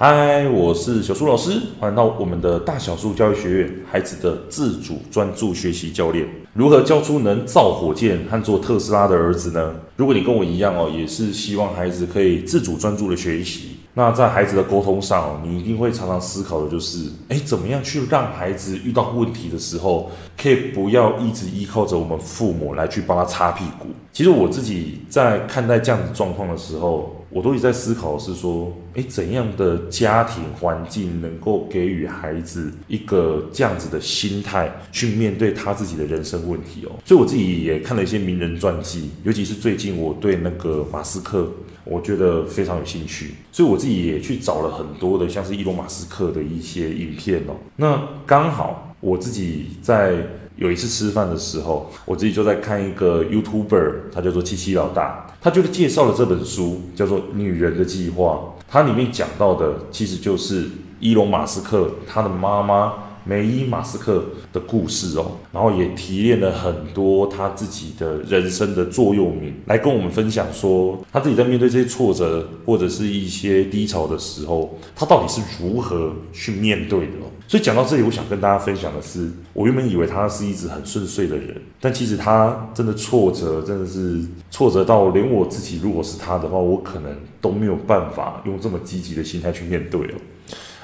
嗨，我是小苏老师，欢迎到我们的大小树教育学院，孩子的自主专注学习教练。如何教出能造火箭和做特斯拉的儿子呢？如果你跟我一样哦，也是希望孩子可以自主专注的学习。那在孩子的沟通上，你一定会常常思考的就是，诶，怎么样去让孩子遇到问题的时候，可以不要一直依靠着我们父母来去帮他擦屁股。其实我自己在看待这样子状况的时候，我都一直在思考是说，诶，怎样的家庭环境能够给予孩子一个这样子的心态去面对他自己的人生问题哦。所以我自己也看了一些名人传记，尤其是最近我对那个马斯克。我觉得非常有兴趣，所以我自己也去找了很多的像是伊隆马斯克的一些影片哦。那刚好我自己在有一次吃饭的时候，我自己就在看一个 YouTuber，他叫做七七老大，他就是介绍了这本书，叫做《女人的计划》。它里面讲到的其实就是伊隆马斯克他的妈妈。梅伊马斯克的故事哦，然后也提炼了很多他自己的人生的座右铭，来跟我们分享说他自己在面对这些挫折或者是一些低潮的时候，他到底是如何去面对的。所以讲到这里，我想跟大家分享的是，我原本以为他是一直很顺遂的人，但其实他真的挫折，真的是挫折到连我自己如果是他的话，我可能都没有办法用这么积极的心态去面对了。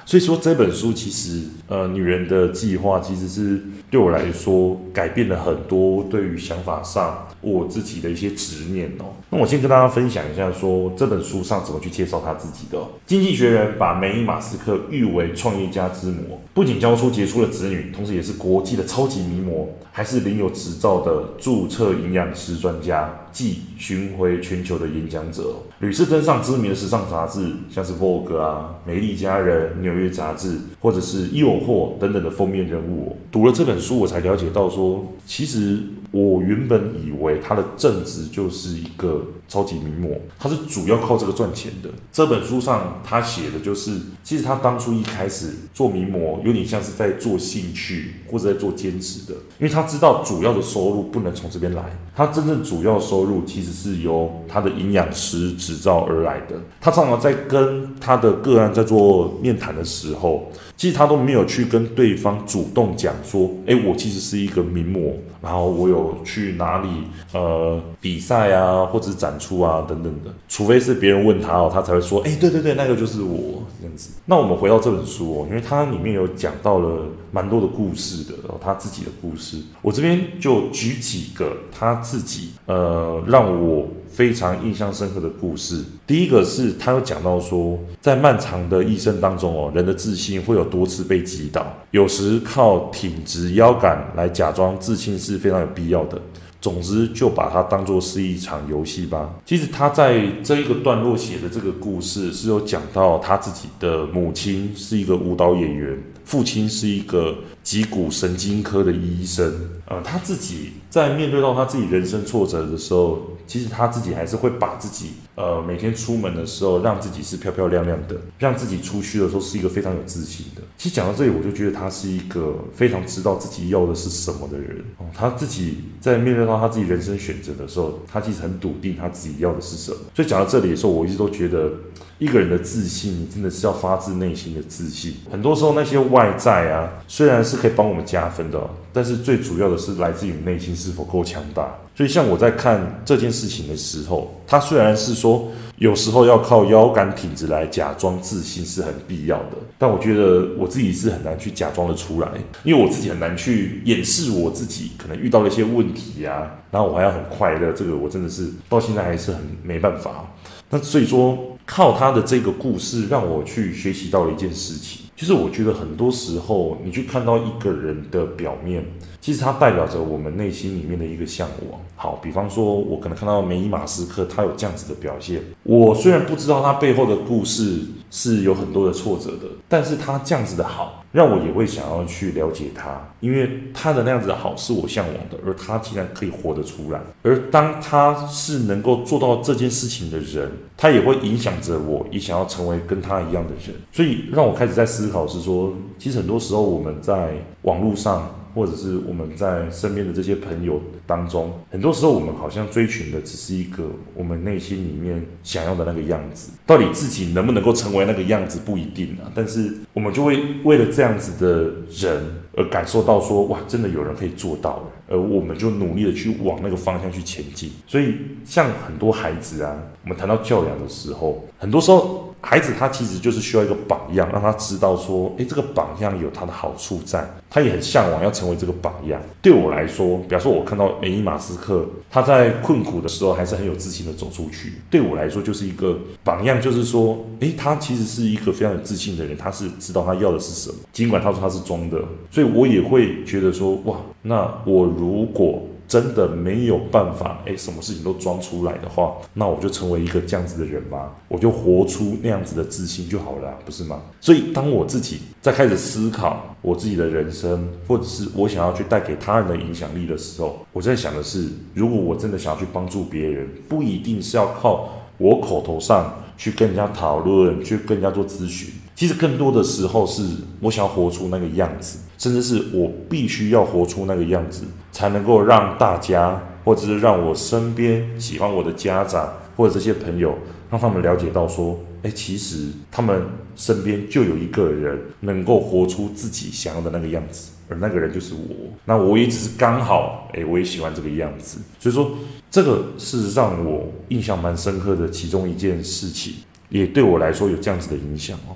所以说这本书其实，呃，女人的计划其实是对我来说改变了很多，对于想法上我自己的一些执念哦。那我先跟大家分享一下，说这本书上怎么去介绍他自己的。经济学人把梅伊马斯克誉为创业家之母，不仅教出杰出的子女，同时也是国际的超级名模，还是领有执照的注册营养师专家。既巡回全球的演讲者，屡次登上知名的时尚杂志，像是 Vogue 啊、美丽佳人、纽约杂志，或者是诱惑等等的封面人物。读了这本书，我才了解到说，其实我原本以为他的正职就是一个超级名模，他是主要靠这个赚钱的。这本书上他写的就是，其实他当初一开始做名模，有点像是在做兴趣或者在做兼职的，因为他知道主要的收入不能从这边来，他真正主要收入其实是由他的营养师执照而来的。他常常在跟他的个案在做面谈的时候，其实他都没有去跟对方主动讲说，哎，我其实是一个名模，然后我有去哪里呃比赛啊，或者展出啊等等的。除非是别人问他哦，他才会说，哎，对对对，那个就是我这样子。那我们回到这本书哦，因为它里面有讲到了蛮多的故事的，他自己的故事。我这边就举几个他自己呃让我。非常印象深刻的故事。第一个是他有讲到说，在漫长的一生当中哦，人的自信会有多次被击倒，有时靠挺直腰杆来假装自信是非常有必要的。总之，就把它当作是一场游戏吧。其实他在这一个段落写的这个故事是有讲到他自己的母亲是一个舞蹈演员，父亲是一个脊骨神经科的医生。呃，他自己在面对到他自己人生挫折的时候。其实他自己还是会把自己，呃，每天出门的时候让自己是漂漂亮亮的，让自己出去的时候是一个非常有自信的。其实讲到这里，我就觉得他是一个非常知道自己要的是什么的人。哦，他自己在面对到他自己人生选择的时候，他其实很笃定他自己要的是什么。所以讲到这里的时候，我一直都觉得。一个人的自信，你真的是要发自内心的自信。很多时候，那些外在啊，虽然是可以帮我们加分的，但是最主要的是来自于内心是否够强大。所以，像我在看这件事情的时候，他虽然是说有时候要靠腰杆挺直来假装自信是很必要的，但我觉得我自己是很难去假装得出来，因为我自己很难去掩饰我自己可能遇到了一些问题啊，然后我还要很快乐，这个我真的是到现在还是很没办法。那所以说。靠他的这个故事，让我去学习到了一件事情，就是我觉得很多时候，你去看到一个人的表面，其实它代表着我们内心里面的一个向往。好，比方说，我可能看到梅姨马斯克，他有这样子的表现，我虽然不知道他背后的故事是有很多的挫折的，但是他这样子的好。让我也会想要去了解他，因为他的那样子的好是我向往的，而他竟然可以活得出来。而当他是能够做到这件事情的人，他也会影响着我，也想要成为跟他一样的人。所以让我开始在思考是说，其实很多时候我们在网络上或者是我们在身边的这些朋友当中，很多时候我们好像追寻的只是一个我们内心里面想要的那个样子，到底自己能不能够成为那个样子不一定啊。但是我们就会为了这样子的人而感受到说，哇，真的有人可以做到，而我们就努力的去往那个方向去前进。所以像很多孩子啊，我们谈到教养的时候，很多时候。孩子他其实就是需要一个榜样，让他知道说，诶，这个榜样有他的好处在，他也很向往要成为这个榜样。对我来说，比方说我看到梅伊马斯克，他在困苦的时候还是很有自信的走出去，对我来说就是一个榜样，就是说，诶，他其实是一个非常有自信的人，他是知道他要的是什么，尽管他说他是装的，所以我也会觉得说，哇，那我如果。真的没有办法，诶，什么事情都装出来的话，那我就成为一个这样子的人吧，我就活出那样子的自信就好了，不是吗？所以，当我自己在开始思考我自己的人生，或者是我想要去带给他人的影响力的时候，我在想的是，如果我真的想要去帮助别人，不一定是要靠我口头上去跟人家讨论，去跟人家做咨询。其实更多的时候是我想要活出那个样子，甚至是我必须要活出那个样子，才能够让大家，或者是让我身边喜欢我的家长或者这些朋友，让他们了解到说，哎，其实他们身边就有一个人能够活出自己想要的那个样子，而那个人就是我。那我也只是刚好，哎，我也喜欢这个样子。所以说，这个是让我印象蛮深刻的其中一件事情，也对我来说有这样子的影响哦。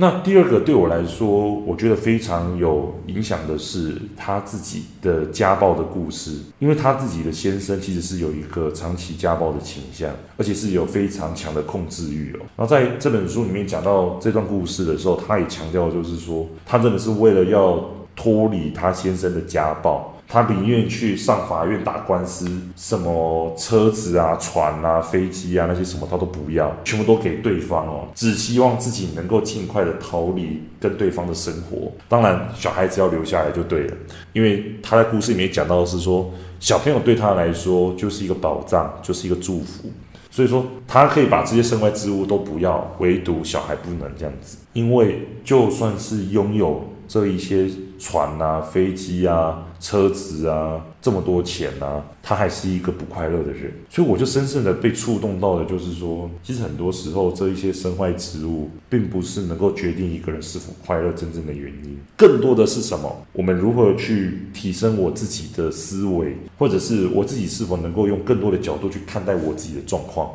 那第二个对我来说，我觉得非常有影响的是他自己的家暴的故事，因为他自己的先生其实是有一个长期家暴的倾向，而且是有非常强的控制欲哦。然后在这本书里面讲到这段故事的时候，他也强调就是说，他真的是为了要脱离他先生的家暴。他宁愿去上法院打官司，什么车子啊、船啊、飞机啊那些什么他都不要，全部都给对方哦，只希望自己能够尽快的逃离跟对方的生活。当然，小孩子要留下来就对了，因为他在故事里面讲到的是说，小朋友对他来说就是一个宝藏，就是一个祝福，所以说他可以把这些身外之物都不要，唯独小孩不能这样子，因为就算是拥有这一些船啊、飞机啊。车子啊，这么多钱啊，他还是一个不快乐的人，所以我就深深的被触动到的，就是说，其实很多时候这一些身外之物，并不是能够决定一个人是否快乐真正的原因，更多的是什么？我们如何去提升我自己的思维，或者是我自己是否能够用更多的角度去看待我自己的状况。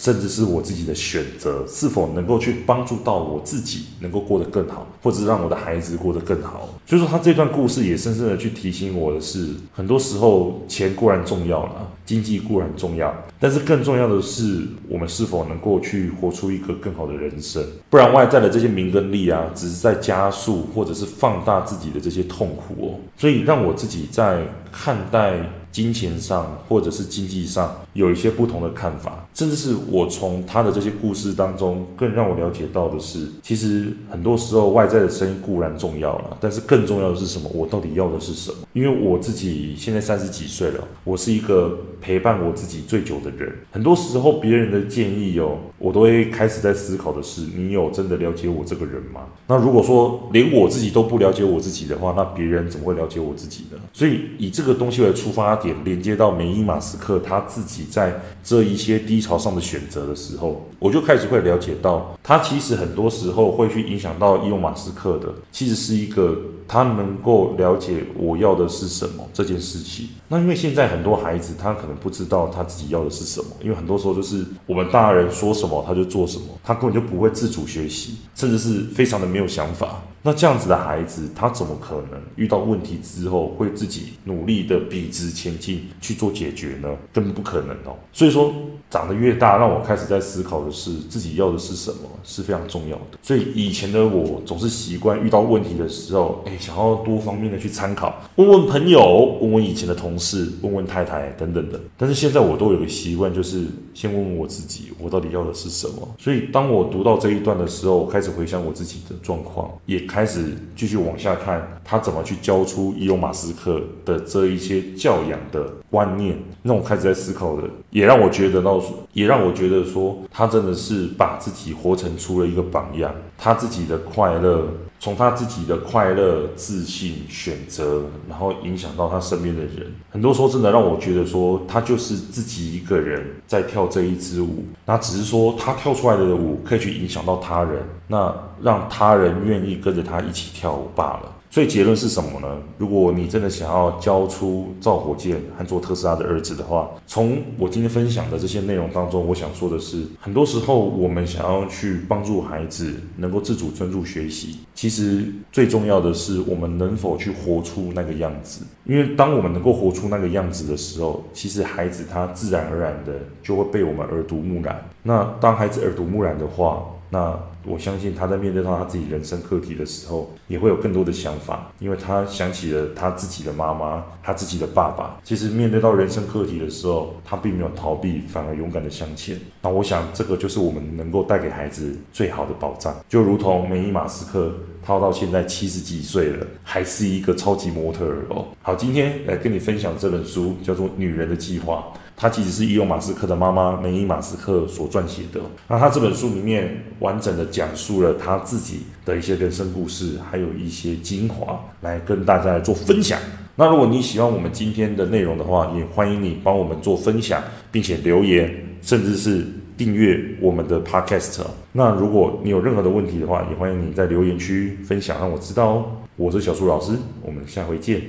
甚至是我自己的选择，是否能够去帮助到我自己，能够过得更好，或者让我的孩子过得更好。所以说，他这段故事也深深的去提醒我的是，很多时候钱固然重要了，经济固然重要，但是更重要的是，我们是否能够去活出一个更好的人生。不然，外在的这些名跟利啊，只是在加速或者是放大自己的这些痛苦哦。所以，让我自己在看待。金钱上或者是经济上有一些不同的看法，甚至是我从他的这些故事当中，更让我了解到的是，其实很多时候外在的声音固然重要了，但是更重要的是什么？我到底要的是什么？因为我自己现在三十几岁了，我是一个陪伴我自己最久的人。很多时候别人的建议哦，我都会开始在思考的是，你有真的了解我这个人吗？那如果说连我自己都不了解我自己的话，那别人怎么会了解我自己呢？所以以这个东西为出发点。连接到梅伊马斯克他自己在这一些低潮上的选择的时候，我就开始会了解到，他其实很多时候会去影响到伊隆马斯克的，其实是一个他能够了解我要的是什么这件事情。那因为现在很多孩子他可能不知道他自己要的是什么，因为很多时候就是我们大人说什么他就做什么，他根本就不会自主学习，甚至是非常的没有想法。那这样子的孩子，他怎么可能遇到问题之后会自己努力的笔直前进去做解决呢？根本不可能哦。所以说，长得越大，让我开始在思考的是自己要的是什么是非常重要的。所以以前的我总是习惯遇到问题的时候，哎，想要多方面的去参考，问问朋友，问问以前的同事，问问太太等等的。但是现在我都有个习惯，就是先问问我自己，我到底要的是什么。所以当我读到这一段的时候，我开始回想我自己的状况，也开始继续往下看他怎么去教出伊隆马斯克的这一些教养的观念。那我开始在思考的，也让我觉得到，也让我觉得说，他真的是把自己活成出了一个榜样，他自己的快乐。从他自己的快乐、自信、选择，然后影响到他身边的人，很多时候真的让我觉得说，他就是自己一个人在跳这一支舞。那只是说他跳出来的舞可以去影响到他人，那让他人愿意跟着他一起跳舞罢了。所以结论是什么呢？如果你真的想要教出造火箭和做特斯拉的儿子的话，从我今天分享的这些内容当中，我想说的是，很多时候我们想要去帮助孩子能够自主专注学习，其实最重要的是我们能否去活出那个样子。因为当我们能够活出那个样子的时候，其实孩子他自然而然的就会被我们耳濡目染。那当孩子耳濡目染的话，那我相信他在面对到他自己人生课题的时候，也会有更多的想法，因为他想起了他自己的妈妈，他自己的爸爸。其实面对到人生课题的时候，他并没有逃避，反而勇敢的向前。那我想，这个就是我们能够带给孩子最好的保障。就如同梅伊马斯克，他到现在七十几岁了，还是一个超级模特儿哦。好，今天来跟你分享这本书，叫做《女人的计划》。他其实是伊隆马斯克的妈妈梅伊马斯克所撰写的。那他这本书里面完整的讲述了他自己的一些人生故事，还有一些精华来跟大家来做分享。那如果你喜欢我们今天的内容的话，也欢迎你帮我们做分享，并且留言，甚至是订阅我们的 Podcast。那如果你有任何的问题的话，也欢迎你在留言区分享，让我知道哦。我是小树老师，我们下回见。